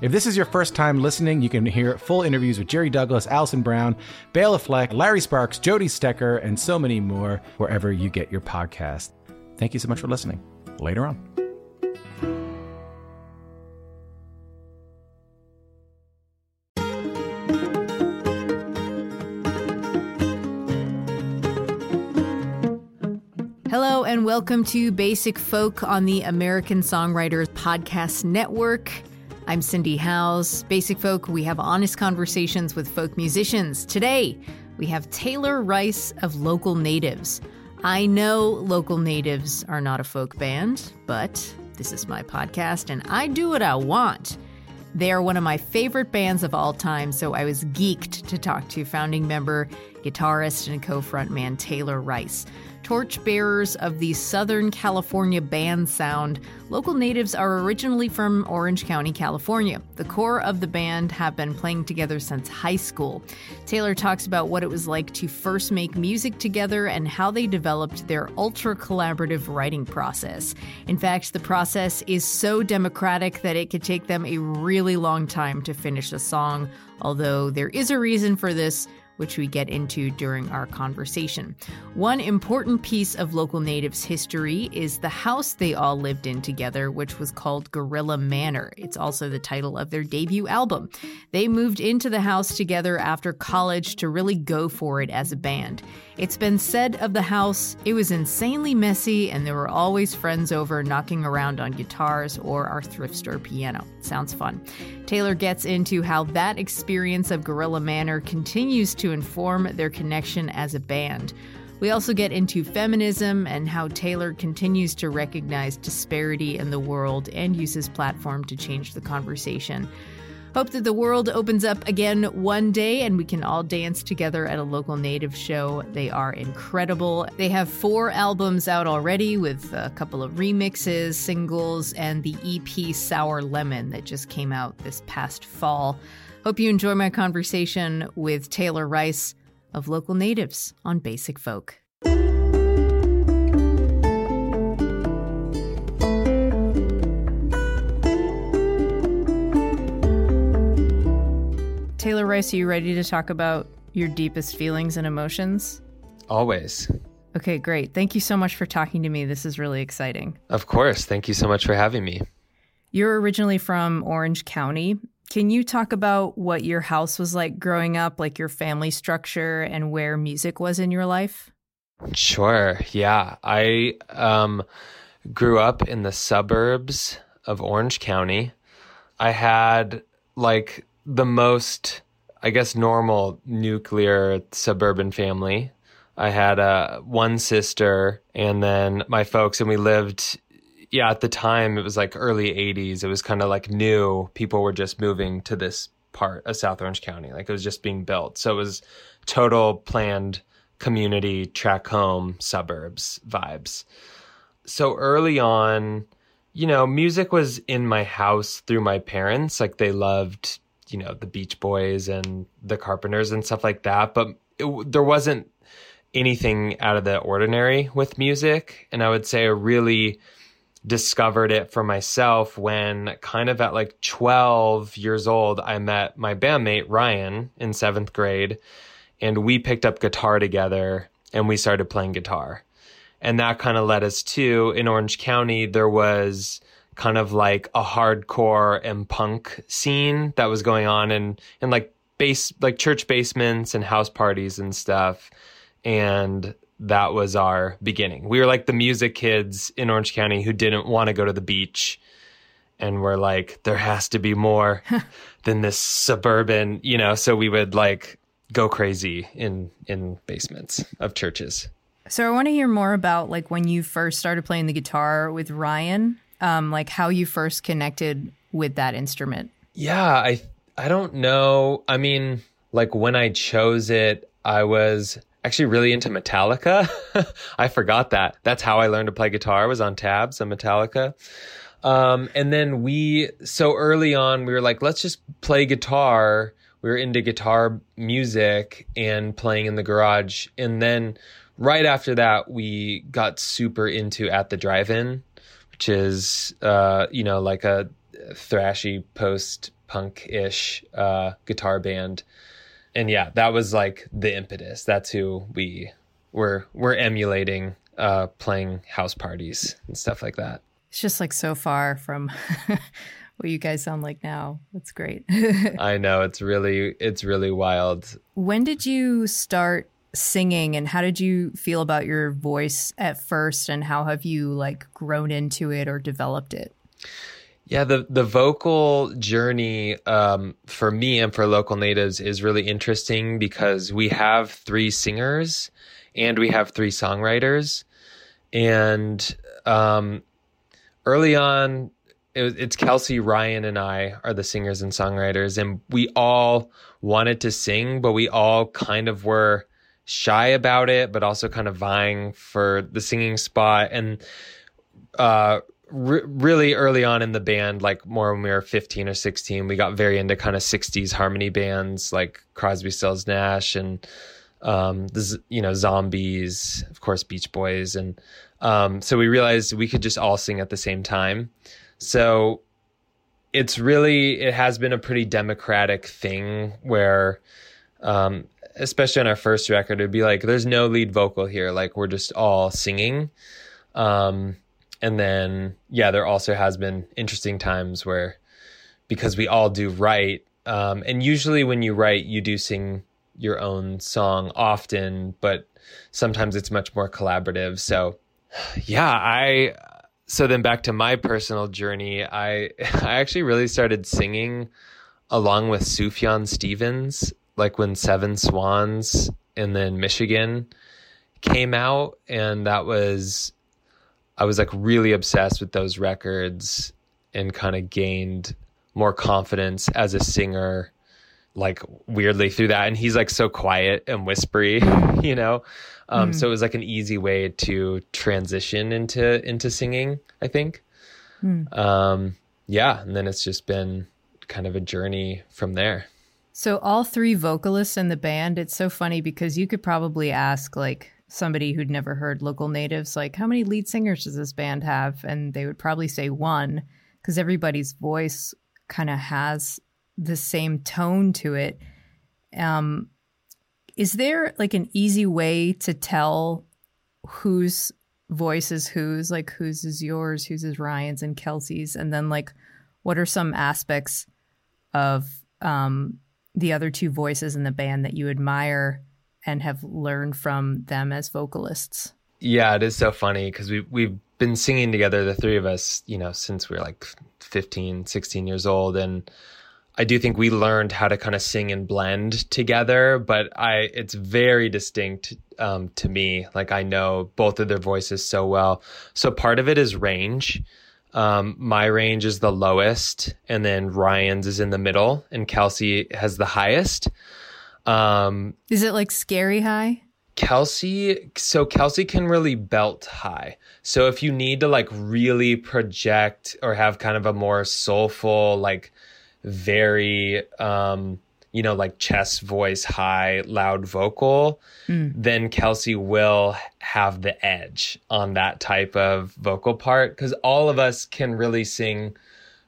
If this is your first time listening, you can hear full interviews with Jerry Douglas, Alison Brown, Bela Fleck, Larry Sparks, Jody Stecher, and so many more wherever you get your podcast. Thank you so much for listening. Later on. Hello, and welcome to Basic Folk on the American Songwriters Podcast Network. I'm Cindy Howes. Basic Folk, we have honest conversations with folk musicians. Today, we have Taylor Rice of Local Natives. I know Local Natives are not a folk band, but this is my podcast and I do what I want. They are one of my favorite bands of all time, so I was geeked to talk to founding member, guitarist, and co frontman Taylor Rice. Torchbearers of the Southern California band sound, local natives are originally from Orange County, California. The core of the band have been playing together since high school. Taylor talks about what it was like to first make music together and how they developed their ultra collaborative writing process. In fact, the process is so democratic that it could take them a really long time to finish a song, although there is a reason for this which we get into during our conversation. One important piece of local natives' history is the house they all lived in together, which was called Gorilla Manor. It's also the title of their debut album. They moved into the house together after college to really go for it as a band. It's been said of the house, it was insanely messy, and there were always friends over knocking around on guitars or our thrift store piano. Sounds fun. Taylor gets into how that experience of Gorilla Manor continues to inform their connection as a band. We also get into feminism and how Taylor continues to recognize disparity in the world and use his platform to change the conversation. Hope that the world opens up again one day and we can all dance together at a local native show. They are incredible. They have four albums out already with a couple of remixes, singles, and the EP Sour Lemon that just came out this past fall. Hope you enjoy my conversation with Taylor Rice of Local Natives on Basic Folk. Taylor Rice, are you ready to talk about your deepest feelings and emotions? Always. Okay, great. Thank you so much for talking to me. This is really exciting. Of course. Thank you so much for having me. You're originally from Orange County. Can you talk about what your house was like growing up, like your family structure and where music was in your life? Sure. Yeah. I um, grew up in the suburbs of Orange County. I had like the most, I guess, normal nuclear suburban family. I had uh, one sister and then my folks, and we lived yeah, at the time it was like early 80s. It was kind of like new. People were just moving to this part of South Orange County. Like it was just being built. So it was total planned community track home suburbs vibes. So early on, you know, music was in my house through my parents. Like they loved, you know, the Beach Boys and the Carpenters and stuff like that. But it, there wasn't anything out of the ordinary with music. And I would say I really discovered it for myself when kind of at like 12 years old, I met my bandmate Ryan in seventh grade and we picked up guitar together and we started playing guitar. And that kind of led us to in Orange County, there was kind of like a hardcore and punk scene that was going on in, in like base, like church basements and house parties and stuff. And that was our beginning. We were like the music kids in Orange County who didn't want to go to the beach. And we're like, there has to be more than this suburban, you know, so we would like go crazy in in basements of churches. So I want to hear more about like when you first started playing the guitar with Ryan, um, like how you first connected with that instrument. Yeah, I I don't know. I mean, like when I chose it, I was actually really into Metallica. I forgot that. That's how I learned to play guitar was on tabs on Metallica. Um, and then we, so early on, we were like, let's just play guitar. We were into guitar music and playing in the garage. And then right after that, we got super into At the Drive In, which is, uh, you know, like a thrashy post punk ish uh, guitar band. And yeah, that was like the impetus. That's who we were, were emulating, uh, playing house parties and stuff like that. It's just like so far from what you guys sound like now. That's great. I know it's really it's really wild. When did you start singing and how did you feel about your voice at first and how have you like grown into it or developed it? Yeah, the the vocal journey um, for me and for local natives is really interesting because we have three singers and we have three songwriters, and um, early on, it, it's Kelsey, Ryan, and I are the singers and songwriters, and we all wanted to sing, but we all kind of were shy about it, but also kind of vying for the singing spot. And uh, re- really early on in the band, like more when we were 15 or 16, we got very into kind of 60s harmony bands like Crosby, Stills, Nash, and um, the, you know, Zombies, of course, Beach Boys, and um, so we realized we could just all sing at the same time. So it's really, it has been a pretty democratic thing where, um, especially on our first record, it'd be like, there's no lead vocal here. Like we're just all singing. Um, and then, yeah, there also has been interesting times where, because we all do write, um, and usually when you write, you do sing your own song often, but sometimes it's much more collaborative. So yeah, I so then back to my personal journey, I I actually really started singing along with Sufjan Stevens, like when Seven Swans and then Michigan came out, and that was I was like really obsessed with those records and kind of gained more confidence as a singer like weirdly through that and he's like so quiet and whispery you know um, mm. So it was like an easy way to transition into into singing. I think. Mm. Um, yeah, and then it's just been kind of a journey from there. So all three vocalists in the band, it's so funny because you could probably ask like somebody who'd never heard local natives like how many lead singers does this band have? And they would probably say one because everybody's voice kind of has the same tone to it. Um is there like an easy way to tell whose voice is whose, like whose is yours, whose is Ryan's and Kelsey's, and then like what are some aspects of um, the other two voices in the band that you admire and have learned from them as vocalists? Yeah, it is so funny because we we've been singing together, the three of us, you know, since we were like 15, 16 years old, and I do think we learned how to kind of sing and blend together, but I it's very distinct um, to me. Like I know both of their voices so well. So part of it is range. Um, my range is the lowest, and then Ryan's is in the middle, and Kelsey has the highest. Um, is it like scary high? Kelsey, so Kelsey can really belt high. So if you need to like really project or have kind of a more soulful, like very um you know like chest voice high loud vocal mm. then kelsey will have the edge on that type of vocal part because all of us can really sing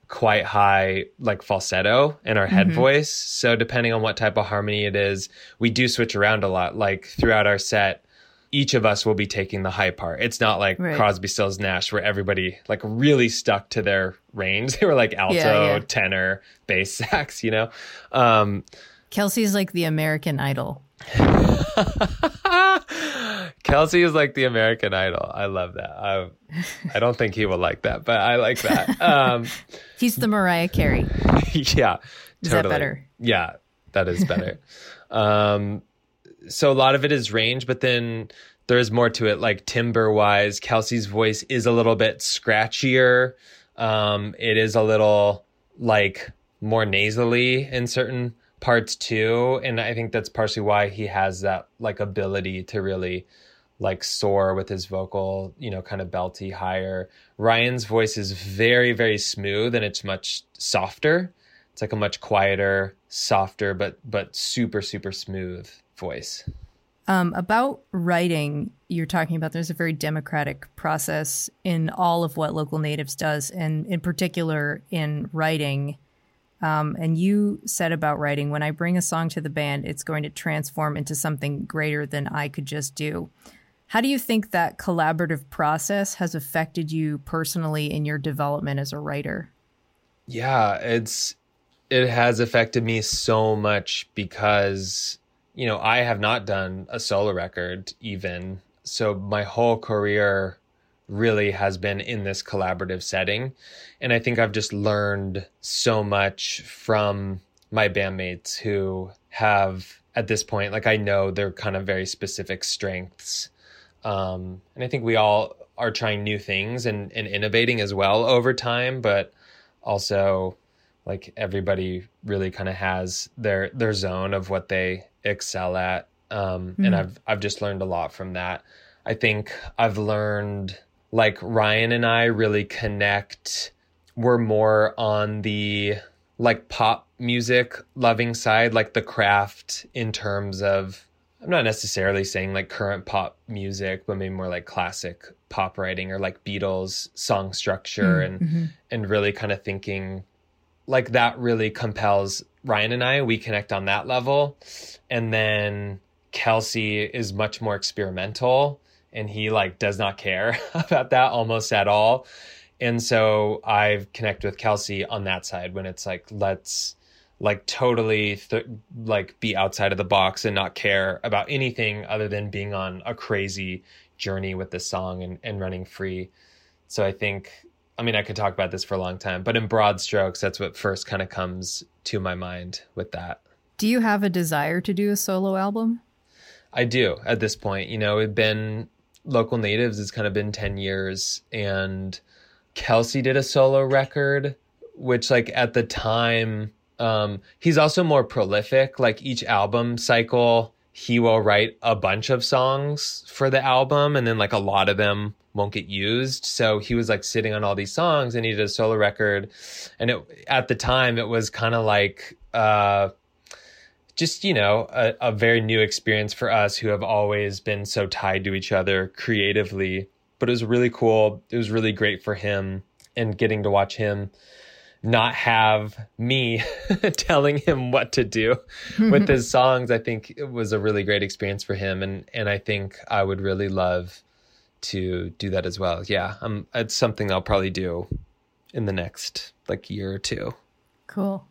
quite high like falsetto in our head mm-hmm. voice so depending on what type of harmony it is we do switch around a lot like throughout our set each of us will be taking the high part. It's not like right. Crosby, Stills, Nash, where everybody like really stuck to their range. They were like alto, yeah, yeah. tenor, bass, sax. You know, um, Kelsey's like the American Idol. Kelsey is like the American Idol. I love that. I, I don't think he will like that, but I like that. Um, He's the Mariah Carey. yeah, is that better? Yeah, that is better. um, so a lot of it is range, but then there's more to it. Like timbre wise, Kelsey's voice is a little bit scratchier. Um, it is a little like more nasally in certain parts too and i think that's partially why he has that like ability to really like soar with his vocal you know kind of belty higher ryan's voice is very very smooth and it's much softer it's like a much quieter softer but but super super smooth voice um, about writing, you're talking about there's a very democratic process in all of what Local Natives does, and in particular in writing. Um, and you said about writing, when I bring a song to the band, it's going to transform into something greater than I could just do. How do you think that collaborative process has affected you personally in your development as a writer? Yeah, it's it has affected me so much because you know, I have not done a solo record even. So my whole career really has been in this collaborative setting. And I think I've just learned so much from my bandmates who have at this point, like I know their kind of very specific strengths. Um, and I think we all are trying new things and, and innovating as well over time, but also like everybody really kind of has their their zone of what they excel at um, mm. and I've I've just learned a lot from that. I think I've learned like Ryan and I really connect. We're more on the like pop music loving side, like the craft in terms of I'm not necessarily saying like current pop music, but maybe more like classic pop writing or like Beatles song structure mm, and mm-hmm. and really kind of thinking like that really compels Ryan and I. We connect on that level. And then Kelsey is much more experimental and he like does not care about that almost at all. And so i connect with Kelsey on that side when it's like, let's like totally th- like be outside of the box and not care about anything other than being on a crazy journey with this song and, and running free. So I think I mean, I could talk about this for a long time, but in broad strokes, that's what first kind of comes to my mind with that. Do you have a desire to do a solo album? I do at this point. You know, it's been local natives, it's kind of been 10 years, and Kelsey did a solo record, which, like, at the time, um, he's also more prolific. Like, each album cycle, he will write a bunch of songs for the album, and then, like, a lot of them won't get used. So he was like sitting on all these songs and he did a solo record. And it, at the time, it was kind of like, uh, just, you know, a, a very new experience for us who have always been so tied to each other creatively. But it was really cool. It was really great for him and getting to watch him not have me telling him what to do with his songs i think it was a really great experience for him and and i think i would really love to do that as well. Yeah, um, it's something I'll probably do in the next like year or two. Cool.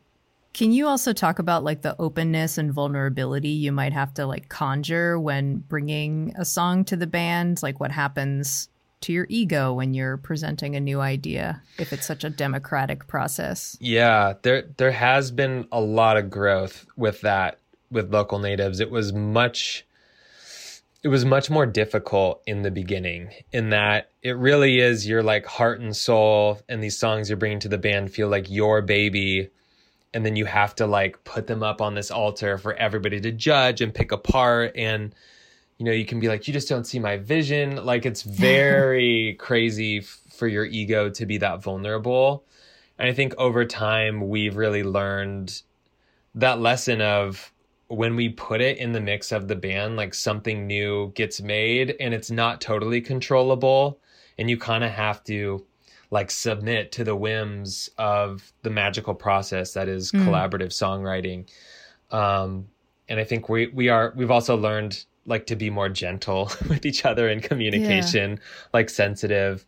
Can you also talk about like the openness and vulnerability you might have to like conjure when bringing a song to the band? Like what happens to your ego when you're presenting a new idea if it's such a democratic process? Yeah, there there has been a lot of growth with that with local natives. It was much it was much more difficult in the beginning in that it really is your like heart and soul and these songs you're bringing to the band feel like your baby and then you have to like put them up on this altar for everybody to judge and pick apart and you know you can be like you just don't see my vision. Like it's very crazy f- for your ego to be that vulnerable and i think over time we've really learned that lesson of when we put it in the mix of the band, like something new gets made and it's not totally controllable. And you kind of have to like submit to the whims of the magical process that is mm. collaborative songwriting. Um, and I think we, we are, we've also learned like to be more gentle with each other in communication, yeah. like sensitive.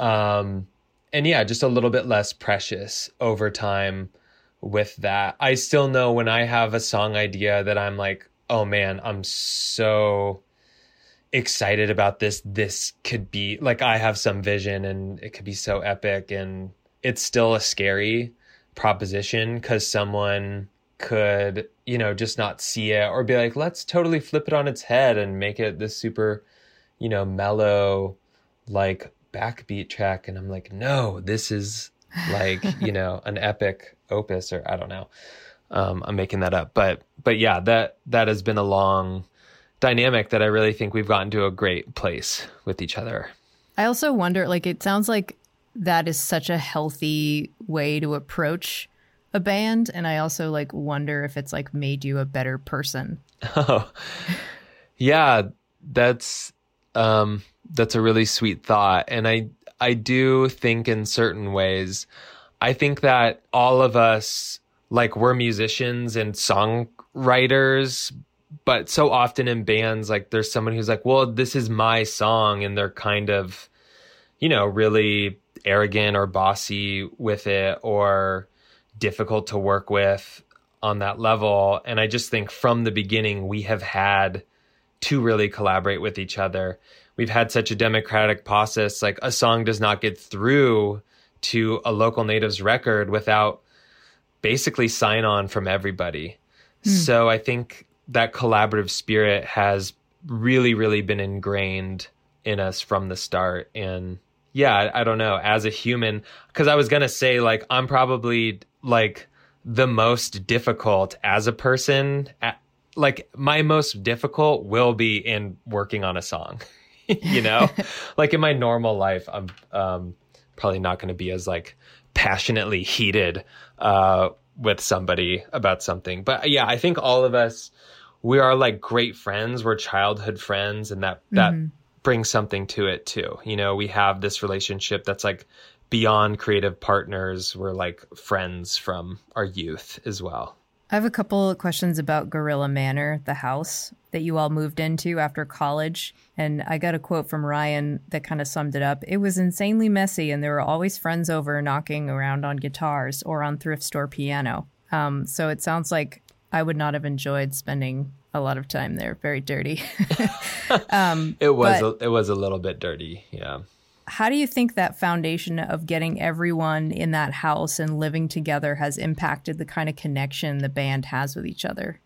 Um, and yeah, just a little bit less precious over time with that. I still know when I have a song idea that I'm like, oh man, I'm so excited about this. This could be like I have some vision and it could be so epic. And it's still a scary proposition because someone could, you know, just not see it or be like, let's totally flip it on its head and make it this super, you know, mellow, like backbeat track. And I'm like, no, this is like you know an epic opus or I don't know. Um, I'm making that up, but but yeah, that that has been a long dynamic that I really think we've gotten to a great place with each other. I also wonder, like, it sounds like that is such a healthy way to approach a band, and I also like wonder if it's like made you a better person. Oh, yeah, that's um, that's a really sweet thought, and I I do think in certain ways, I think that all of us like we're musicians and songwriters, but so often in bands, like there's someone who's like, well, this is my song, and they're kind of, you know, really arrogant or bossy with it or difficult to work with on that level. And I just think from the beginning, we have had to really collaborate with each other. We've had such a democratic process. Like a song does not get through to a local natives record without basically sign on from everybody. Mm. So I think that collaborative spirit has really, really been ingrained in us from the start. And yeah, I, don't know, as a human, because I was going to say, like, I'm probably like the most difficult as a person. At, like, my most difficult will be in working on a song, you know? like, in my normal life, I'm um, probably not going to be as like passionately heated uh, with somebody about something. But yeah, I think all of us, we are like great friends. We're childhood friends, and that that mm-hmm. brings something to it too. You know, we have this relationship that's like beyond creative partners. We're like friends from our youth as well. I have a couple of questions about Gorilla Manor, the house that you all moved into after college. And I got a quote from Ryan that kind of summed it up. It was insanely messy, and there were always friends over knocking around on guitars or on thrift store piano. Um, so it sounds like I would not have enjoyed spending a lot of time there. Very dirty. um, it was. A, it was a little bit dirty. Yeah. How do you think that foundation of getting everyone in that house and living together has impacted the kind of connection the band has with each other?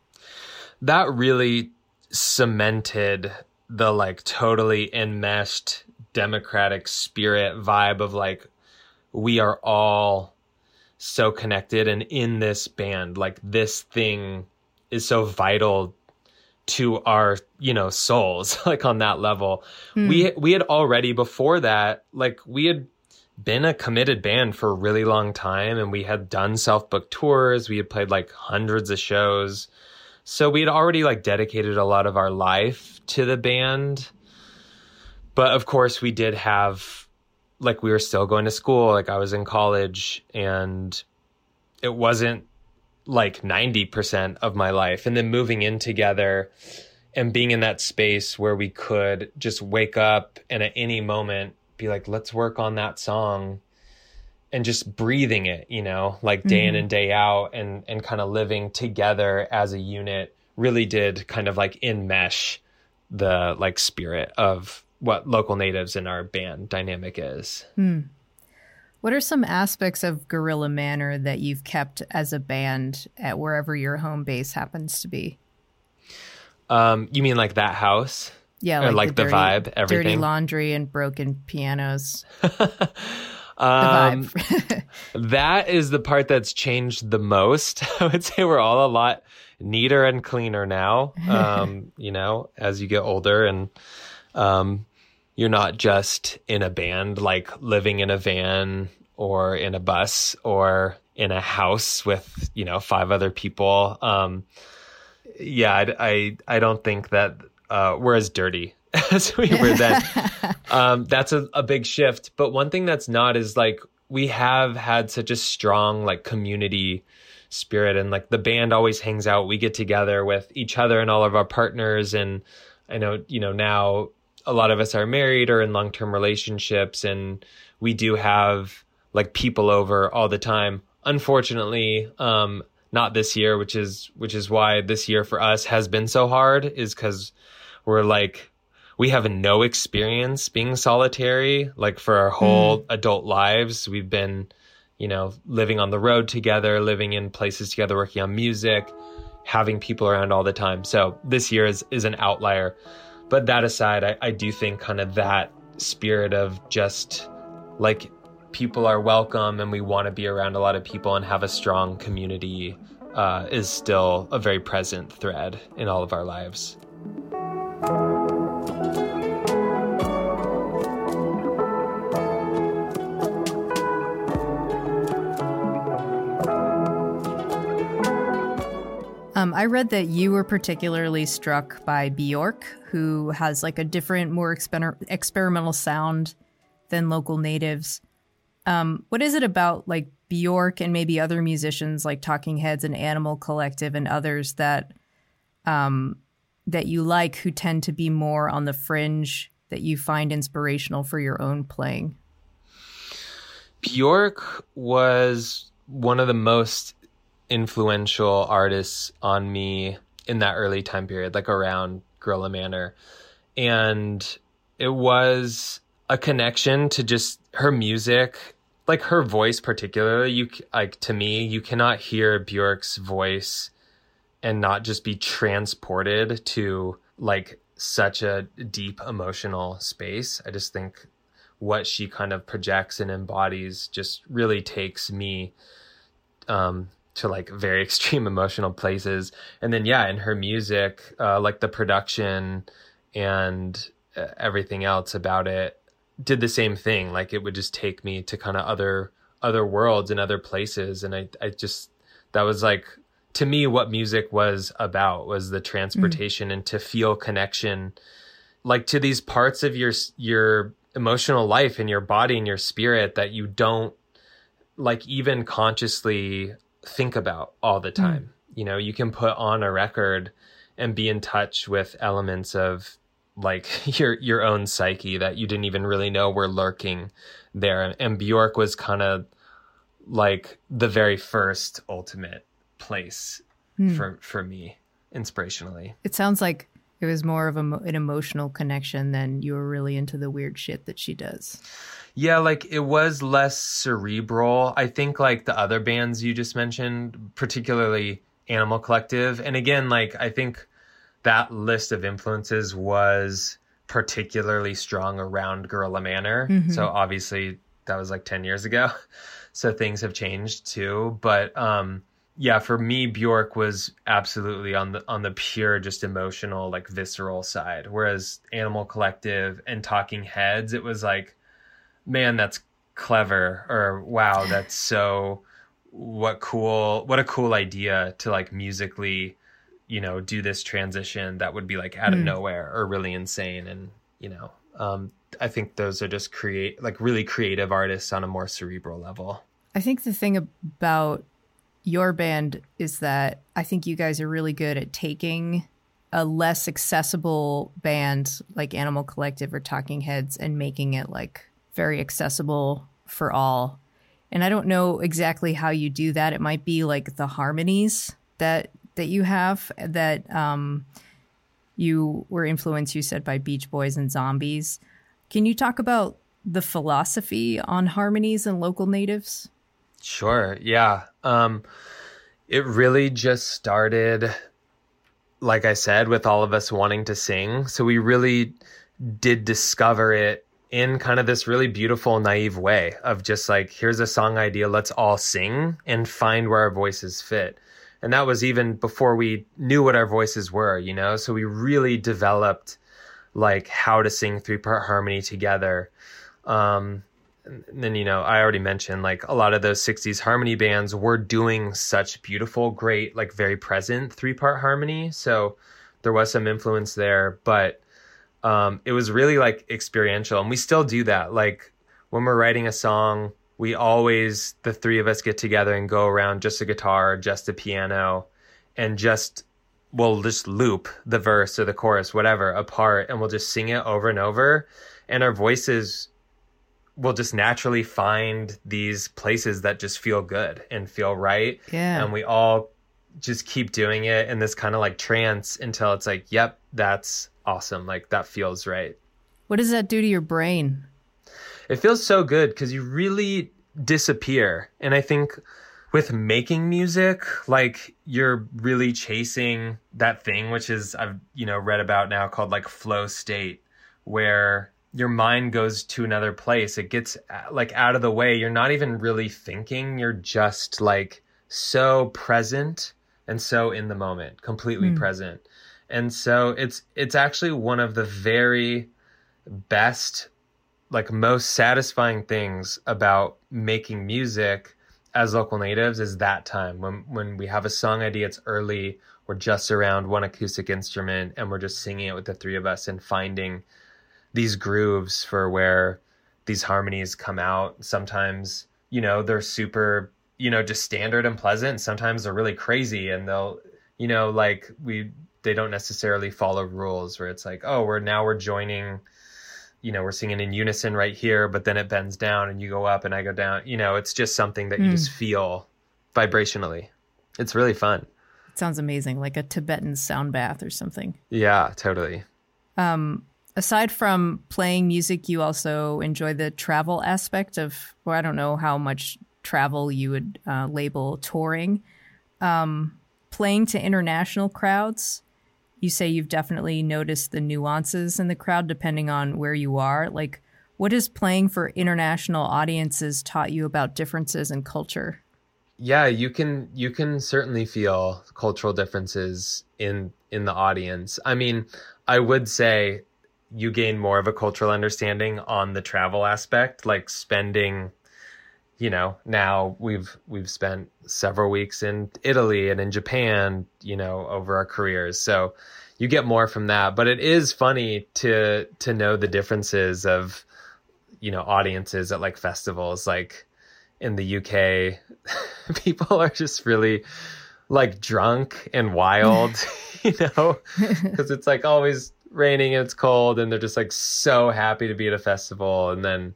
That really cemented the like totally enmeshed democratic spirit vibe of like we are all so connected and in this band like this thing is so vital to our you know souls like on that level. Mm. we we had already before that like we had been a committed band for a really long time and we had done self-book tours. We had played like hundreds of shows. So we had already like dedicated a lot of our life to the band. But of course we did have like we were still going to school. Like i was in college and it wasn't like 90% of my life and then moving in together and being in that space where we could just wake up and at any moment be like let's work on that song and just breathing it you know like day mm-hmm. in and day out and and kind of living together as a unit really did kind of like enmesh the like spirit of what local natives in our band dynamic is mm. What are some aspects of Gorilla Manor that you've kept as a band at wherever your home base happens to be? Um, you mean like that house? Yeah, like, like the, dirty, vibe, everything. Dirty laundry and broken pianos. um, that is the part that's changed the most. I would say we're all a lot neater and cleaner now. Um, you know, as you get older and um, you're not just in a band, like living in a van or in a bus or in a house with, you know, five other people. Um, yeah, I, I, I, don't think that uh, we're as dirty as we were then. um, that's a, a big shift. But one thing that's not is like we have had such a strong like community spirit and like the band always hangs out. We get together with each other and all of our partners and I know, you know, now a lot of us are married or in long term relationships, and we do have like people over all the time. Unfortunately, um, not this year, which is which is why this year for us has been so hard, is because we're like we have no experience being solitary. Like for our whole mm. adult lives, we've been, you know, living on the road together, living in places together, working on music, having people around all the time. So this year is is an outlier. But that aside, I, I do think kind of that spirit of just like people are welcome and we want to be around a lot of people and have a strong community uh, is still a very present thread in all of our lives. Um, I read that you were particularly struck by Bjork, who has like a different, more exper- experimental sound than local natives. Um, what is it about like Bjork and maybe other musicians like Talking Heads and Animal Collective and others that um, that you like who tend to be more on the fringe that you find inspirational for your own playing? Bjork was one of the most influential artists on me in that early time period, like around Gorilla Manor. And it was a connection to just her music, like her voice particularly. You like to me, you cannot hear Bjork's voice and not just be transported to like such a deep emotional space. I just think what she kind of projects and embodies just really takes me um, to like very extreme emotional places. And then, yeah, in her music, uh, like the production and uh, everything else about it did the same thing. Like it would just take me to kind of other other worlds and other places. And I, I just that was like to me what music was about was the transportation mm. and to feel connection like to these parts of your your emotional life and your body and your spirit that you don't like even consciously think about all the time. Mm. You know, you can put on a record and be in touch with elements of like your your own psyche that you didn't even really know were lurking there. And Bjork was kind of like the very first ultimate place mm. for for me inspirationally. It sounds like it was more of a, an emotional connection than you were really into the weird shit that she does. Yeah, like it was less cerebral. I think like the other bands you just mentioned, particularly Animal Collective, and again, like I think that list of influences was particularly strong around Gorilla Manor. Mm-hmm. So obviously that was like 10 years ago. So things have changed too, but um yeah, for me Bjork was absolutely on the on the pure just emotional like visceral side, whereas Animal Collective and Talking Heads it was like man, that's clever, or wow, that's so what cool, what a cool idea to like musically, you know, do this transition that would be like out of mm. nowhere or really insane. And, you know, um, I think those are just create like really creative artists on a more cerebral level. I think the thing about your band is that I think you guys are really good at taking a less accessible band like Animal Collective or Talking Heads and making it like very accessible for all. And I don't know exactly how you do that. It might be like the harmonies that that you have that um, you were influenced, you said, by Beach Boys and Zombies. Can you talk about the philosophy on harmonies and local natives? Sure. Yeah. Um, it really just started, like I said, with all of us wanting to sing. So we really did discover it in kind of this really beautiful, naive way of just like, here's a song idea, let's all sing and find where our voices fit. And that was even before we knew what our voices were, you know? So we really developed like how to sing three part harmony together. Um, and then, you know, I already mentioned like a lot of those 60s harmony bands were doing such beautiful, great, like very present three part harmony. So there was some influence there. But um, it was really like experiential and we still do that. Like when we're writing a song we always the three of us get together and go around just a guitar just a piano and just we'll just loop the verse or the chorus whatever apart and we'll just sing it over and over and our voices will just naturally find these places that just feel good and feel right. Yeah. And we all just keep doing it in this kind of like trance until it's like yep that's awesome. Like that feels right. What does that do to your brain? It feels so good because you really disappear. And I think with making music, like you're really chasing that thing, which is I've, you know, read about now called like flow state, where your mind goes to another place. It gets uh, like out of the way. You're not even really thinking. You're just like so present and so in the moment, completely mm. present. And so it's it's actually one of the very best like most satisfying things about making music as local natives is that time when when we have a song idea it's early we're just around one acoustic instrument and we're just singing it with the three of us and finding these grooves for where these harmonies come out. Sometimes you know they're super you know just standard and pleasant. Sometimes they're really crazy and they'll you know like we they don't necessarily follow rules where it's like oh we're now we're joining you know we're singing in unison right here but then it bends down and you go up and i go down. You know it's just something that you mm. just feel vibrationally. It's really fun. It sounds amazing like a tibetan sound bath or something. Yeah totally. Um aside from playing music you also enjoy the travel aspect of or i don't know how much travel you would uh, label touring. Um playing to international crowds you say you've definitely noticed the nuances in the crowd depending on where you are. Like, what has playing for international audiences taught you about differences in culture? Yeah, you can you can certainly feel cultural differences in in the audience. I mean, I would say you gain more of a cultural understanding on the travel aspect, like spending you know now we've we've spent several weeks in Italy and in Japan you know over our careers. So you get more from that. But it is funny to to know the differences of you know audiences at like festivals. Like in the UK people are just really like drunk and wild you know? Because it's like always raining and it's cold and they're just like so happy to be at a festival. And then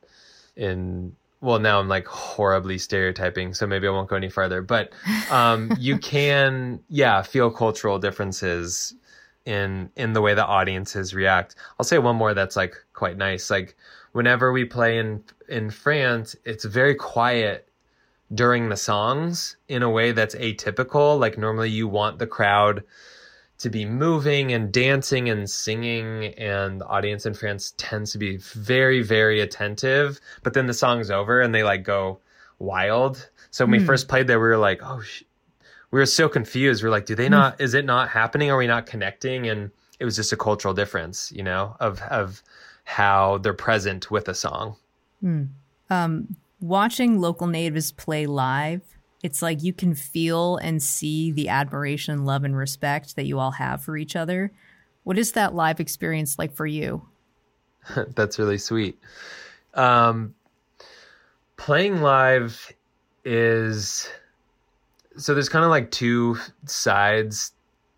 in well now i'm like horribly stereotyping so maybe i won't go any further but um, you can yeah feel cultural differences in in the way the audiences react. I'll say one more that's like quite nice. Like whenever we play in in france it's very quiet during the songs in a way that's atypical. Like normally you want the crowd to be moving and dancing and singing and the audience in France tends to be very very attentive but then the song's over and they like go wild so when mm. we hmm. first played there we were like oh sh-. we were so confused we are like do they mm. not is it not happening are we not connecting and it was just a cultural difference you know of of how they're present with a song mm. um, watching local natives play live it's like you can feel and see the admiration, love, and respect that you all have for each other. What is that live experience like for you? That's really sweet. Um, playing live is so there's kind of like two sides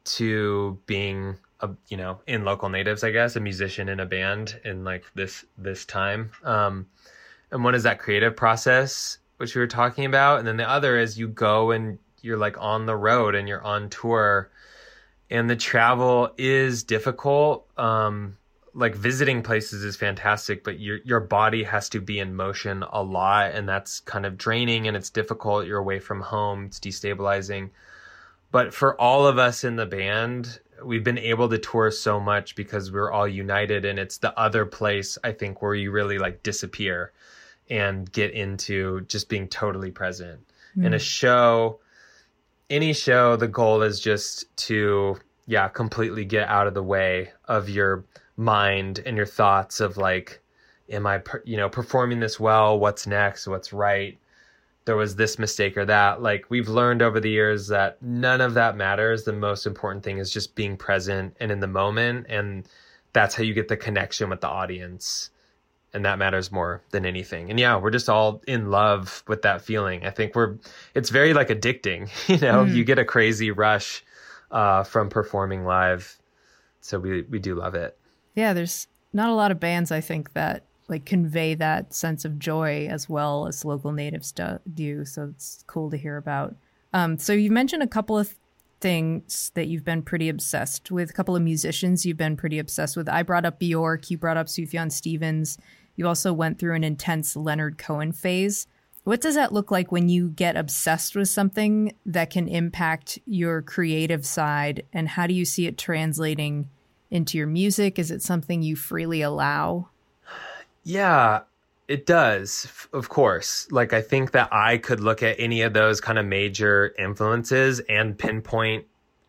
to being a you know in local natives i guess a musician in a band in like this this time um and one is that creative process which we were talking about, and then the other is you go and you're like on the road and you're on tour, and the travel is difficult. Um, like visiting places is fantastic, but your your body has to be in motion a lot, and that's kind of draining and it's difficult. You're away from home, it's destabilizing. But for all of us in the band, we've been able to tour so much because we're all united, and it's the other place I think where you really like disappear and get into just being totally present. Mm. In a show, any show, the goal is just to, yeah, completely get out of the way of your mind and your thoughts of like, am I, you know, performing this well? What's next? What's right? There was this mistake or that. Like, we've learned over the years that none of that matters. The most important thing is just being present and in the moment. And that's how you get the connection with the audience and that matters more than anything. And yeah, we're just all in love with that feeling. I think we're it's very like addicting, you know, mm. you get a crazy rush uh, from performing live. So we we do love it. Yeah, there's not a lot of bands I think that like convey that sense of joy as well as local natives do. So it's cool to hear about. Um, so you mentioned a couple of things that you've been pretty obsessed with, a couple of musicians you've been pretty obsessed with. I brought up Bjork, you brought up Sufjan Stevens. You also went through an intense Leonard Cohen phase. What does that look like when you get obsessed with something that can impact your creative side? And how do you see it translating into your music? Is it something you freely allow? Yeah, it does, of course. Like, I think that I could look at any of those kind of major influences and pinpoint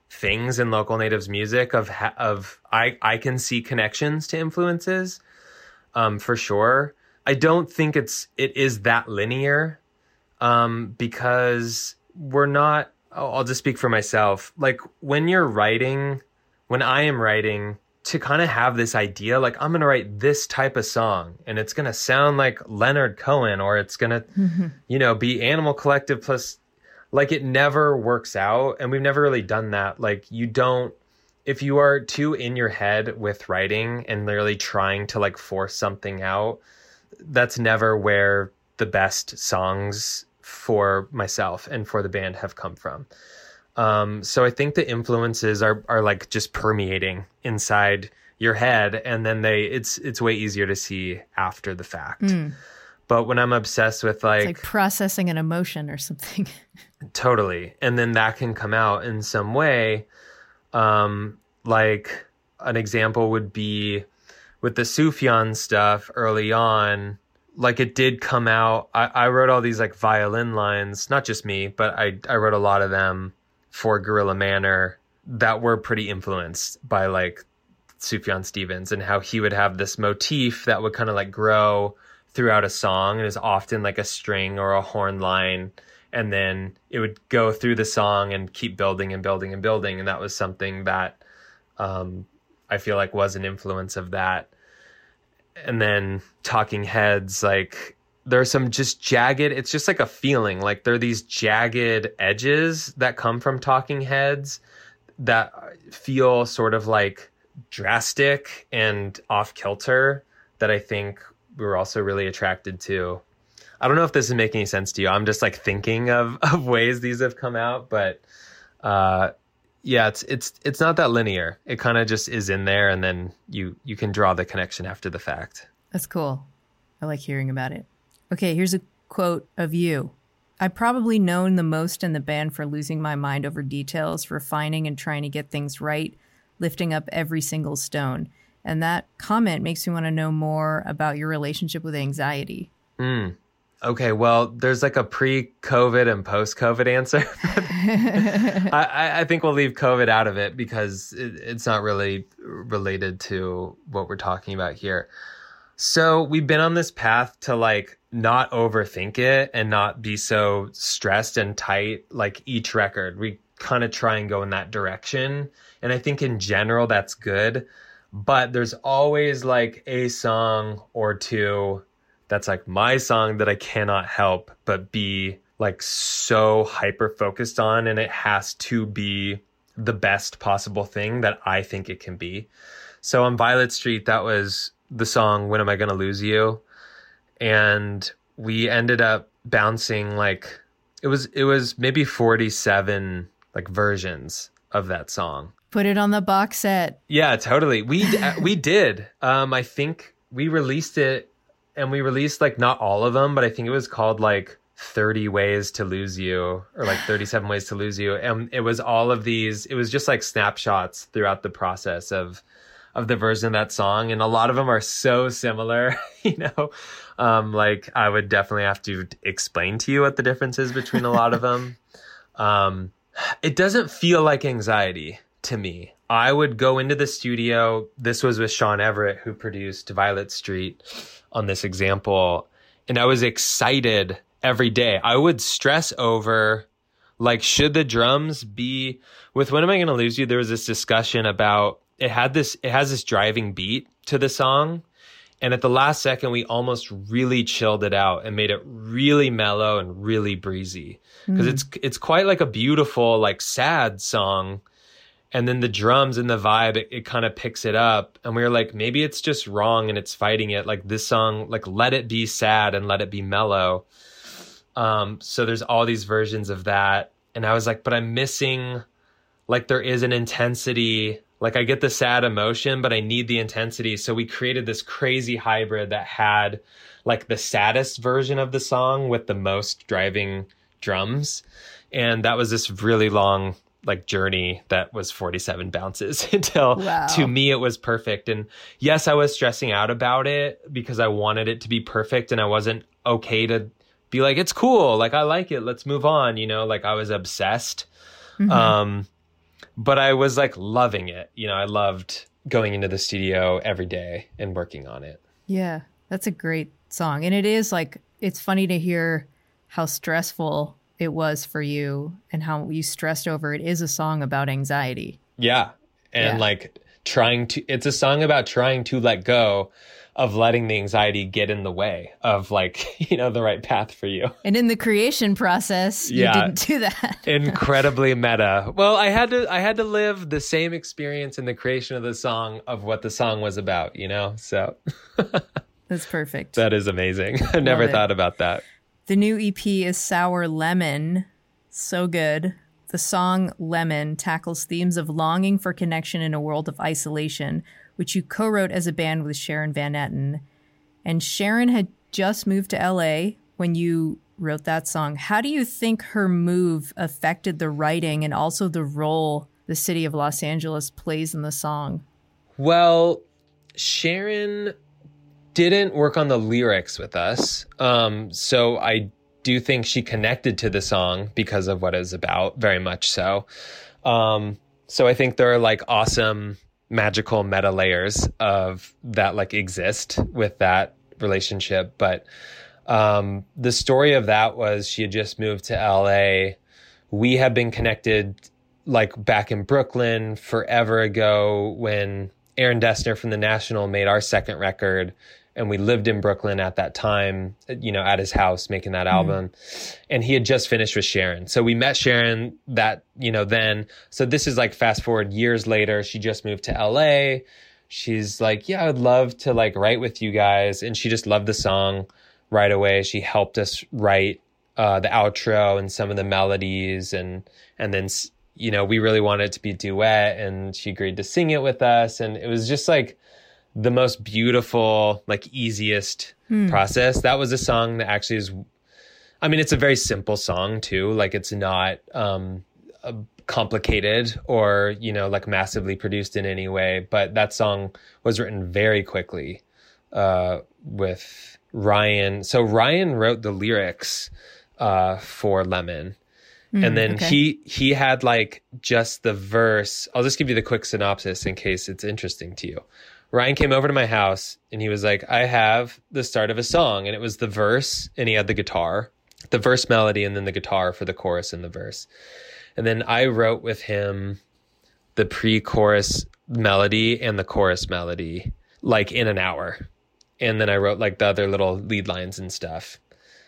things in local natives music of of I I can see connections to influences, um, for sure. I don't think it's it is that linear, um, because we're not. I'll I'll just speak for myself. Like when you're writing, when I am writing, to kind of have this idea like i'm going to write this type of song and it's going to sound like leonard cohen or it's going to you know be animal collective plus like it never works out and we've never really done that like you don't if you are too in your head with writing and literally trying to like force something out that's never where the best songs for myself and for the band have come from um, so I think the influences are are like just permeating inside your head, and then they it's it's way easier to see after the fact. But when I'm obsessed with like, It's like processing an emotion or something. totally, and then that can come out in some way, um, like an example would be with the Sufjan stuff early on. Like it did come out. I, I wrote all these like violin lines, not just me, but I I wrote a lot of them for Gorilla Manor that were pretty influenced by like Sufjan Stevens and how he would have this motif that would kind of like grow throughout a song and is often like a string or a horn line and then it would go through the song and keep building and building and building and that was something that um, I feel like was an influence of that. And then talking heads like there's some just jagged it's just like a feeling like there are these jagged edges that come from talking heads that feel sort of like drastic and off kilter that i think we were also really attracted to i don't know if this is making any sense to you i'm just like thinking of of ways these have come out but uh yeah it's it's it's not that linear it kind of just is in there and then you you can draw the connection after the fact That's cool. I like hearing about it. Okay, here's a quote of you. I've probably known the most in the band for losing my mind over details, refining and trying to get things right, lifting up every single stone. And that comment makes me want to know more about your relationship with anxiety. Okay, well, there's like a pre-COVID and post-COVID answer. I, I- think we'll leave COVID out of it because it, it's not really related to what we're talking about here. So we've been on this path to like not overthink it and not be so stressed and tight. Like each record, we kind of try and go in that direction. And I think in general, that's good. But there's always like a song or two that's like my song that I cannot help but be like so hyper focused on and it has to be the best possible thing that I think it can be. So on Violet Street that was the song When Am I Gonna Lose You? And we ended up bouncing like it was it was maybe 47 like versions of that song. Put it on the box set. Yeah, totally. We we did. Um, I think we released it, and we released like not all of them, but I think it was called like Thirty Ways to Lose You or like Thirty Seven Ways to Lose You, and it was all of these. It was just like snapshots throughout the process of of the version of that song, and a lot of them are so similar. You know, um, like I would definitely have to explain to you what the difference is between a lot of them. Um, it doesn't feel like anxiety to me. I would go into the studio. This was with Shawn Everett, who produced Violet Street on this example. And I was excited every day. I would stress over, like, should the drums be with When Am I Going to Lose You? There was this discussion about it had this, it has this driving beat to the song. And at the last second, we almost really chilled it out and made it really mellow and really breezy because hmm. it's it's quite like a beautiful, like sad song. And then the drums and the vibe, it, it kind of picks it up. And we were like, maybe it's just wrong and it's fighting it. Like this song, like let it be sad and let it be mellow. Um, so there's all these versions of that. And I was like, but I'm missing, like there is an intensity like I get the sad emotion, but I need the intensity. So we created this crazy hybrid that had like the saddest version of the song with the most driving drums. And that was this really long like journey that was 47 bounces until Wow. to me it was perfect. And yes i was stressing out about it because i wanted it to be perfect and i wasn't okay to be like it's cool. Like i like it. Let's move on you know? Like i was obsessed. Um but i was like loving it. You know i loved going into the studio every day and working on it. Yeah, that's a great song. And it is like, it's funny to hear how stressful it was for you and how you stressed over it is a song about anxiety. Yeah. And Yeah. like trying to, it's a song about trying to let go of letting the anxiety get in the way of like, you know, the right path for you. And in the creation process, you didn't do that. Incredibly meta. Well, I had to, I had to live the same experience in the creation of the song of what the song was about, you know? So That's perfect. that is amazing. I never it. thought about that. The new EP is Sour Lemon. So good. The song Lemon tackles themes of longing for connection in a world of isolation, which you co wrote as a band with Sharon Van Etten. And Sharon had just moved to LA when you wrote that song. How do you think her move affected the writing and also the role the city of Los Angeles plays in the song? Well, Sharon didn't work on the lyrics with us. Um, so I do think she connected to the song because of what it's about, very much so. Um, so I think there are like awesome magical meta layers of that like exist with that relationship. But um, the story of that was she had just moved to LA. We had been connected like back in Brooklyn forever ago when Aaron Dessner from the National made our second record and we lived in Brooklyn at that time, you know, at his house making that album. And he had just finished with Sharon. So we met Sharon that, you know, then. So this is like fast forward years later. She just moved to LA. She's like, yeah, I would love to like write with you guys. And she just loved the song right away. She helped us write uh, the outro and some of the melodies and, and then, you know, we really wanted it to be a duet and she agreed to sing it with us. And it was just like, the most beautiful, like easiest process. That was a song that actually is, I mean, it's a very simple song too. Like it's not um, complicated or, you know, like massively produced in any way. But that song was written very quickly uh, with Ryan. So Ryan wrote the lyrics uh, for Lemon. and then okay. he he had like just the verse. I'll just give you the quick synopsis in case it's interesting to you. Ryan came over to my house and he was like, I have the start of a song. And it was the verse, and he had the guitar, the verse melody, and then the guitar for the chorus and the verse. And then I wrote with him the pre chorus melody and the chorus melody like in an hour. And then I wrote like the other little lead lines and stuff.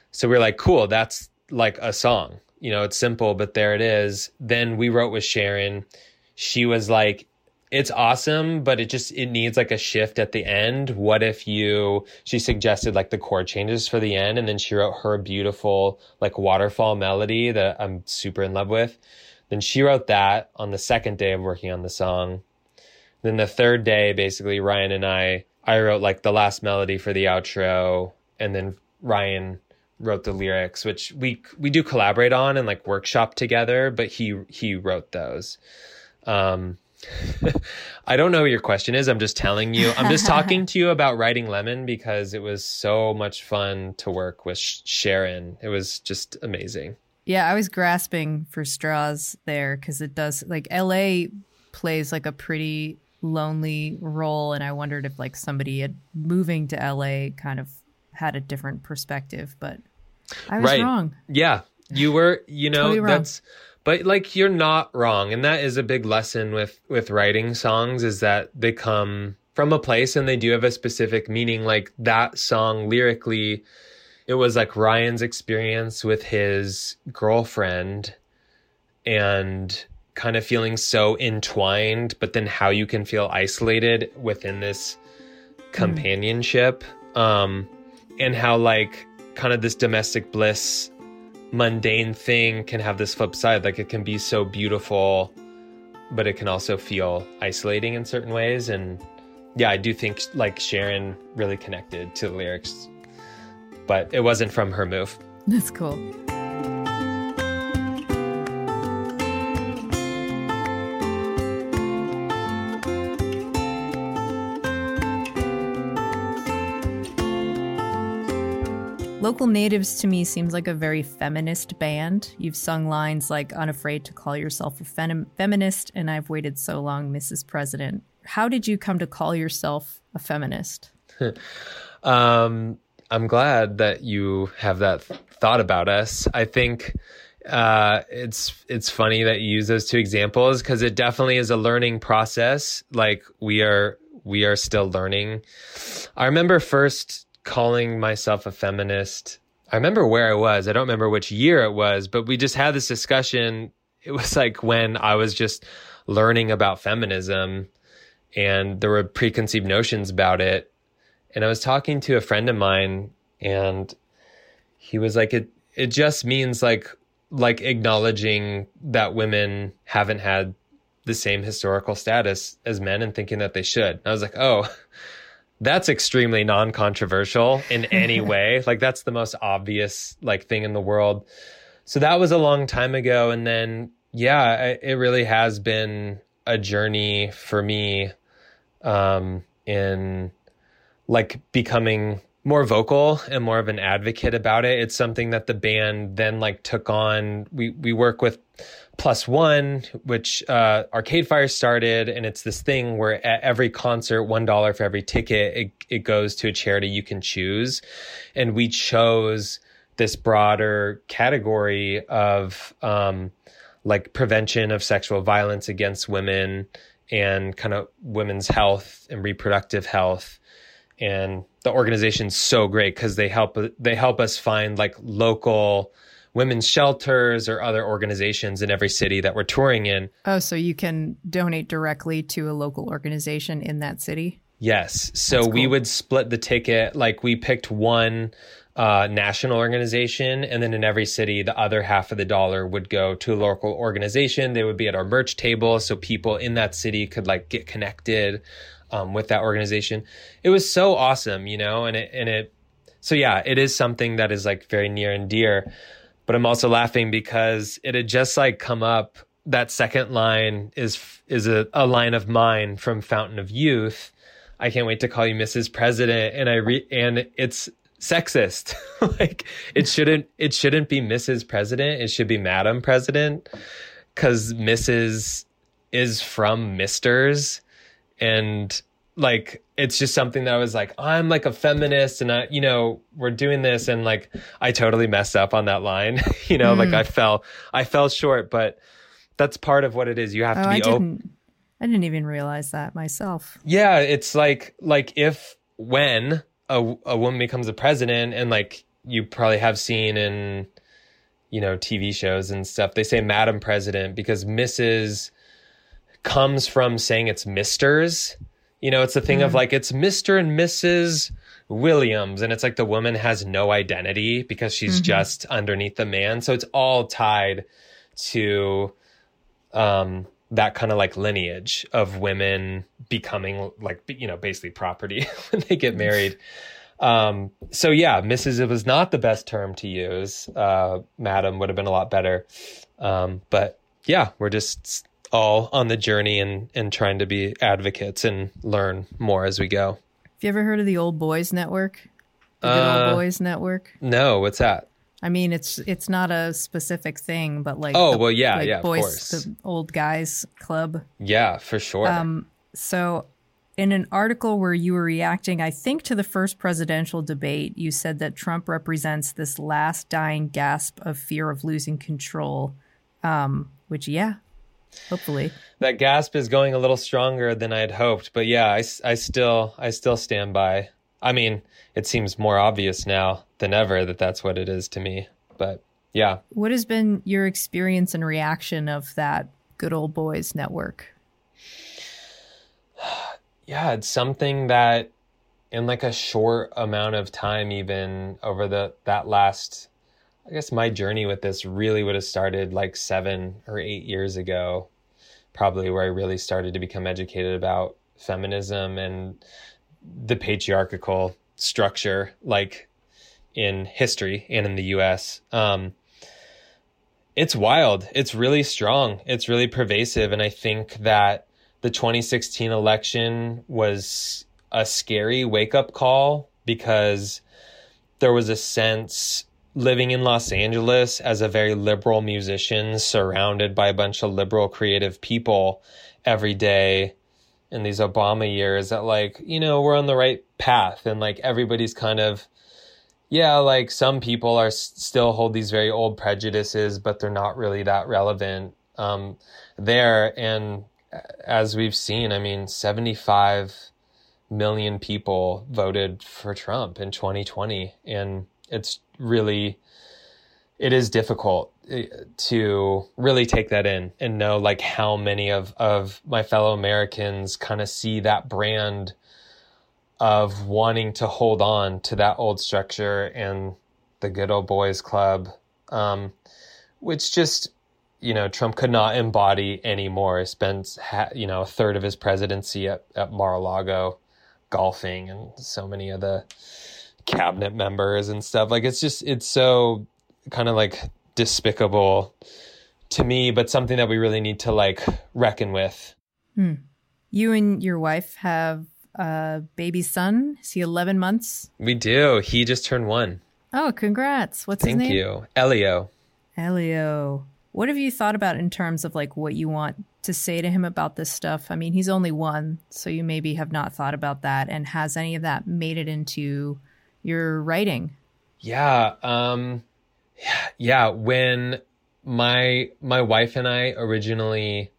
So we are like, cool, that's like a song. You know, it's simple, but there it is. Then we wrote with Sharon. She was like, it's awesome, but it just it needs like a shift at the end. What if you she suggested like the chord changes for the end and then she wrote her beautiful like waterfall melody that I'm super in love with. Then she wrote that on the second day of working on the song. Then the third day, basically, Ryan and I, I wrote like the last melody for the outro, and then Ryan wrote the lyrics, which we we do collaborate on and like workshop together. But he he wrote those. Um, I don't know what your question is. I'm just telling you. I'm just talking to you about writing Lemon because it was so much fun to work with Sh- Sharon. It was just amazing. Yeah, I was grasping for straws there because it does like LA plays like a pretty lonely role, and I wondered if like somebody had moving to LA kind of had a different perspective, but I was Right. wrong. Yeah, you were. You know, Totally wrong. But like, you're not wrong, and that is a big lesson with with writing songs is that they come from a place and they do have a specific meaning. Like that song lyrically, it was like Ryan's experience with his girlfriend, and kind of feeling so entwined, but then how you can feel isolated within this companionship, um, and how like kind of this domestic bliss mundane thing can have this flip side. Like it can be so beautiful, but it can also feel isolating in certain ways. And yeah, I do think like Sharon really connected to the lyrics, but it wasn't from her move. Local Natives to me seems like a very feminist band. You've sung lines like Unafraid to Call Yourself a fem- Feminist and I've Waited So Long, Mrs. President. How did you come to call yourself a feminist? um, I'm glad that you have that th- thought about us. I think uh, it's it's funny that you use those two examples because it definitely is a learning process. Like we are we are still learning. I remember first calling myself a feminist. I remember where I was. I don't remember which year it was, but we just had this discussion. It was like when I was just learning about feminism and there were preconceived notions about it. And I was talking to a friend of mine and he was like it it just means like like acknowledging that women haven't had the same historical status as men and thinking that they should. I was like, "Oh, that's extremely non-controversial in any way. Like that's the most obvious like thing in the world." So that was a long time ago and then yeah, it really has been a journey for me um in like becoming more vocal and more of an advocate about it. It's something that the band then like took on. We we work with Plus One, which uh, Arcade Fire started, and it's this thing where at every concert, one dollar for every ticket, it it goes to a charity you can choose, and we chose this broader category of um, like prevention of sexual violence against women and kind of women's health and reproductive health and the organization's so great because they help they help us find like local women's shelters or other organizations in every city that we're touring in. Oh, so you can donate directly to a local organization in that city? Yes. So cool. we would split the ticket like we picked one uh, national organization, and then in every city, the other half of the dollar would go to a local organization. They would be at our merch table, so people in that city could like get connected um, with that organization. It was so awesome, you know, and it, and it, so yeah, it is something that is like very near and dear. But I'm also laughing because it had just like come up. That second line is is a, a line of mine from Fountain of Youth. I can't wait to call you Mrs. President, and I re and it's sexist. like it shouldn't it shouldn't be Mrs. President. It should be Madam President because Mrs. is from Misters and like it's just something that I was like I'm like a feminist and I you know we're doing this. And like I totally messed up on that line you know mm. like I fell I fell short but that's part of what it is. You have oh, to be open I didn't even realize that myself. Yeah it's like like if when a a woman becomes a president and like you probably have seen in you know TV shows and stuff they say madam president because Mrs comes from saying it's misters. You know, it's the thing mm. of like it's Mr. and Mrs. Williams, and it's like the woman has no identity because she's mm-hmm. just underneath the man. So it's all tied to um that kind of like lineage of women becoming like you know basically property when they get married um so yeah mrs it was not the best term to use uh madam would have been a lot better um but yeah we're just all on the journey and and trying to be advocates and learn more as we go. Have you ever heard of the Old Boys Network? The uh, Old Boys Network? No, what's that? I mean, it's it's not a specific thing, but like oh the, well, yeah, like yeah, boys, the old guys club. Yeah, for sure. Um, so in an article where you were reacting, I think to the first presidential debate, you said that Trump represents this last dying gasp of fear of losing control. Um, which, yeah, Hopefully. That gasp is going a little stronger than I had hoped, but yeah, I, I still I still stand by. I mean, it seems more obvious now than ever that that's what it is to me. But yeah. What has been your experience and reaction of that good old boys network? yeah, it's something that in like a short amount of time even over the that last I guess my journey with this really would have started like seven or eight years ago, probably where I really started to become educated about feminism and the patriarchal structure, like in history and in the US. Um, it's wild. It's really strong. It's really pervasive. And I think that the 2016 election was a scary wake up call because there was a sense living in Los Angeles as a very liberal musician surrounded by a bunch of liberal creative people every day in these Obama years that like, you know, we're on the right path and like everybody's kind of yeah, like some people are still hold these very old prejudices, but they're not really that relevant um, there. And as we've seen, I mean, 75 million people voted for Trump in 2020. And it's really, it is difficult eh, to really take that in and know like how many of, of my fellow Americans kind of see that brand of wanting to hold on to that old structure and the good old boys club, um, which just you know Trump could not embody anymore. He spent you know a third of his presidency at, at Mar-a-Lago golfing, and so many of the cabinet members and stuff. Like it's just it's so kind of like despicable to me, but something that we really need to like reckon with. Hmm. You and your wife have a baby son. Is he 11 months? We do. He just turned one. Oh, congrats. What's Thank his name? Thank you. Elio. Elio. What have you thought about in terms of like what you want to say to him about this stuff? I mean, he's only one, so you maybe have not thought about that. And has any of that made it into your writing? Yeah. Um, yeah. When my my wife and I originally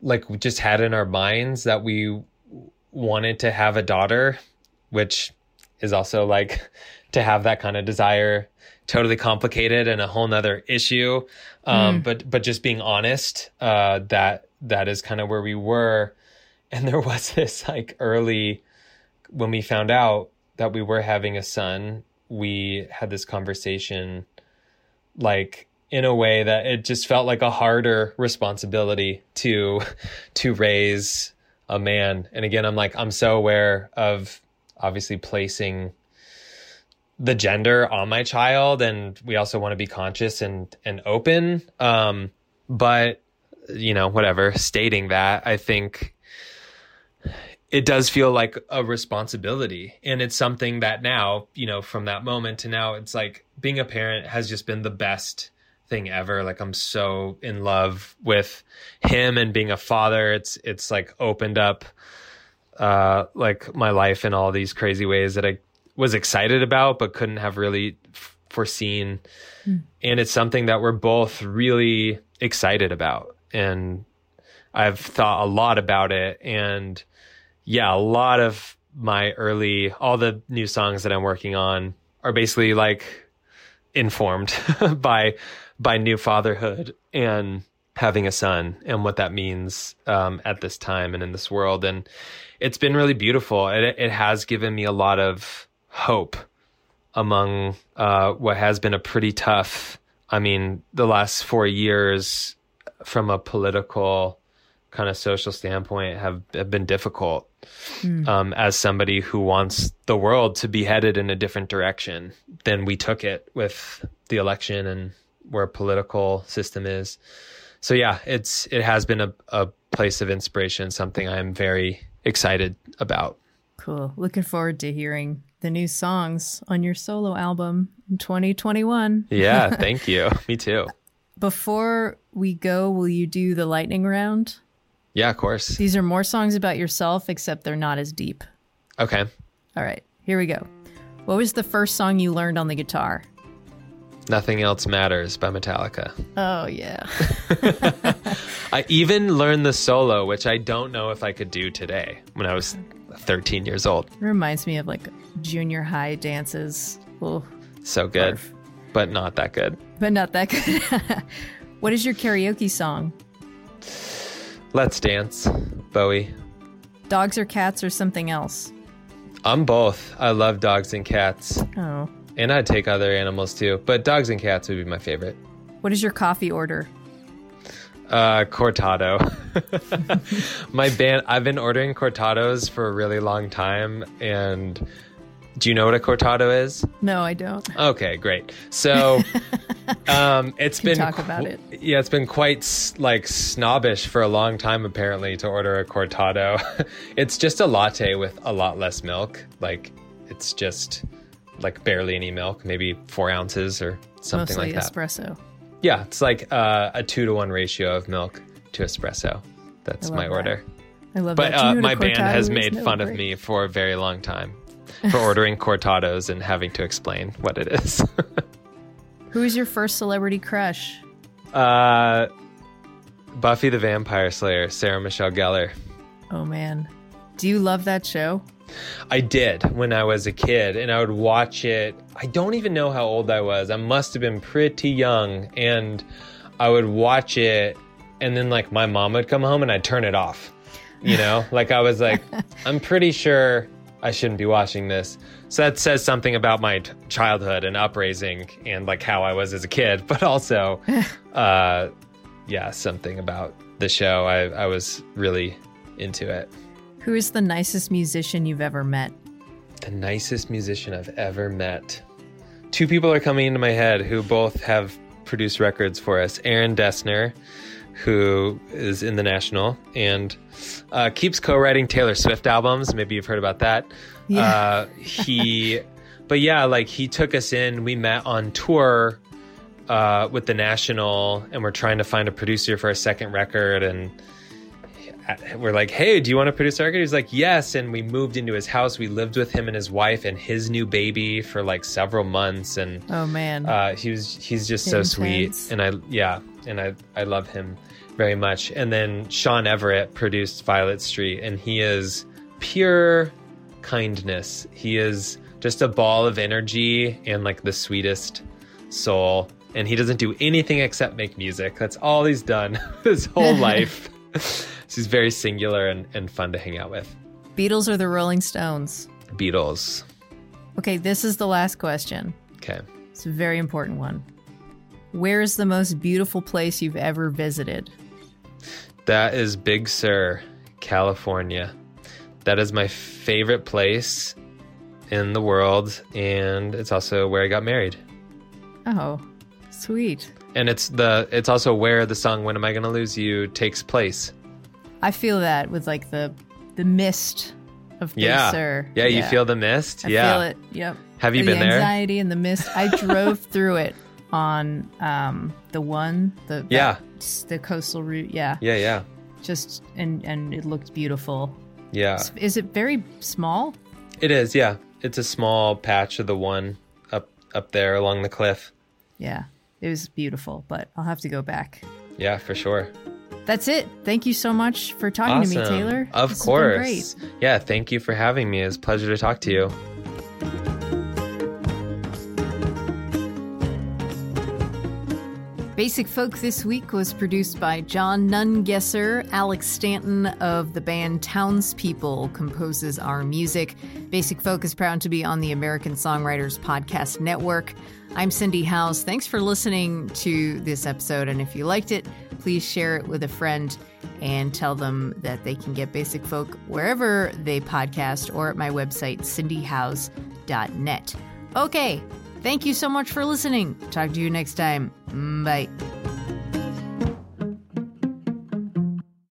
like just had in our minds that we wanted to have a daughter, which is also like to have that kind of desire totally complicated and a whole nother issue. Um, mm. but, but just being honest, uh, that, that is kind of where we were. And there was this like early, when we found out that we were having a son, we had this conversation like in a way that it just felt like a harder responsibility to, to raise a man. And again, I'm like, I'm so aware of obviously placing the gender on my child and we also want to be conscious and and open um but you know whatever stating that i think it does feel like a responsibility. And it's something that now you know from that moment to now it's like being a parent has just been the best thing ever. Like i'm so in love with him and being a father. It's it's like opened up uh like my life in all these crazy ways that i was excited about but couldn't have really f- foreseen. Mm. and it's something that we're both really excited about. And i've thought a lot about it. And yeah a lot of my early all the new songs that i'm working on are basically like informed by by new fatherhood and having a son and what that means um, at this time and in this world and it's been really beautiful it, it has given me a lot of hope among uh, what has been a pretty tough. I mean, the last four years from a political kind of social standpoint have, have been difficult. Mm. Um, as somebody who wants the world to be headed in a different direction than we took it with the election and where political system is. So yeah, it's it has been a, a place of inspiration, something I'm very excited about. Cool. Looking forward to hearing the new songs on your solo album in 2021. Yeah, thank you. Me too. Before we go, will you do the lightning round? Yeah, of course. These are more songs about yourself, except they're not as deep. Okay. All right, here we go. What was the first song you learned on the guitar? Nothing Else Matters by Metallica. Oh, yeah. I even learned the solo, which I don't know if I could do today when I was 13 years old. It reminds me of like junior high dances. so good, barf. but not that good. But not that good. what is your karaoke song? Let's Dance, Bowie. Dogs or cats or something else? I'm both. I love dogs and cats. Oh. And I'd take other animals too, but dogs and cats would be my favorite. What is your coffee order? Uh, cortado. my band, I've been ordering cortados for a really long time, and do you know what a cortado is? No, I don't. Okay, great. So, um, it's been talk about it. Yeah, it's been quite like snobbish for a long time apparently to order a cortado. it's just a latte with a lot less milk. Like it's just like barely any milk, maybe four ounces or something Mostly like that. espresso. Yeah, it's like uh, a two to one ratio of milk to espresso. That's my that. order. I love But that. You uh, my band has made fun of me for a very long time for ordering cortados and having to explain what it is. Who is your first celebrity crush? uh, Buffy the Vampire Slayer, Sarah Michelle Gellar. Oh man, do you love that show? I did when I was a kid, and I would watch it. I don't even know how old I was. I must have been pretty young, and I would watch it, and then like my mom would come home, and I'd turn it off. You know, like I was like, I'm pretty sure I shouldn't be watching this. So that says something about my t- childhood and upraising, and like how I was as a kid, but also, uh, yeah, something about the show. I I was really into it. Who is the nicest musician you've ever met? The nicest musician I've ever met. Two people are coming into my head who both have produced records for us. Aaron Dessner, who is in the National and uh, keeps co-writing Taylor Swift albums. Maybe you've heard about that. Yeah. Uh, he, but yeah, like he took us in. We met on tour uh, with the National, and we're trying to find a producer for our second record and we're like, hey, do you want to produce our record? He's like, yes. And we moved into his house. We lived with him and his wife and his new baby for like several months. And Oh man, uh, he was he's just so sweet. And I yeah, and I I love him very much. And then Shawn Everett produced Violet Street, and he is pure kindness. He is just a ball of energy and like the sweetest soul. And he doesn't do anything except make music. That's all he's done his whole life. so he's very singular and, and fun to hang out with. Beatles or the Rolling Stones? Beatles. Okay, this is the last question. Okay. It's a very important one. Where is the most beautiful place you've ever visited? That is Big Sur, California. That is my favorite place in the world, and it's also where I got married. Oh, sweet. And it's the it's also where the song "When Am I Gonna Lose You" takes place. I feel that with like the the mist of Big yeah, Sur. yeah, yeah. you feel the mist. I yeah, feel it. Yep. Have you the been there? anxiety and the mist. I drove through it on um the one the that- Yeah. the coastal route. Yeah, yeah, yeah, just and and it looked beautiful. yeah. Is it very small? It is. Yeah, it's a small patch of the one up up there along the cliff. Yeah, it was beautiful. But I'll have to go back. Yeah, for sure. That's it. Thank you so much for talking to me, Taylor. Of This has been great. course. Yeah, thank you for having me. It's a pleasure to talk to you. Basic Folk this week was produced by John Nungesser. Alex Stanton of the band Townspeople composes our music. Basic Folk is proud to be on the American Songwriters Podcast Network. I'm Cindy Howes. Thanks for listening to this episode. And if you liked it, please share it with a friend and tell them that they can get Basic Folk wherever they podcast or at my website, cindyhowes.net. Okay, Thank you so much for listening. Talk to you next time. Mm, bye.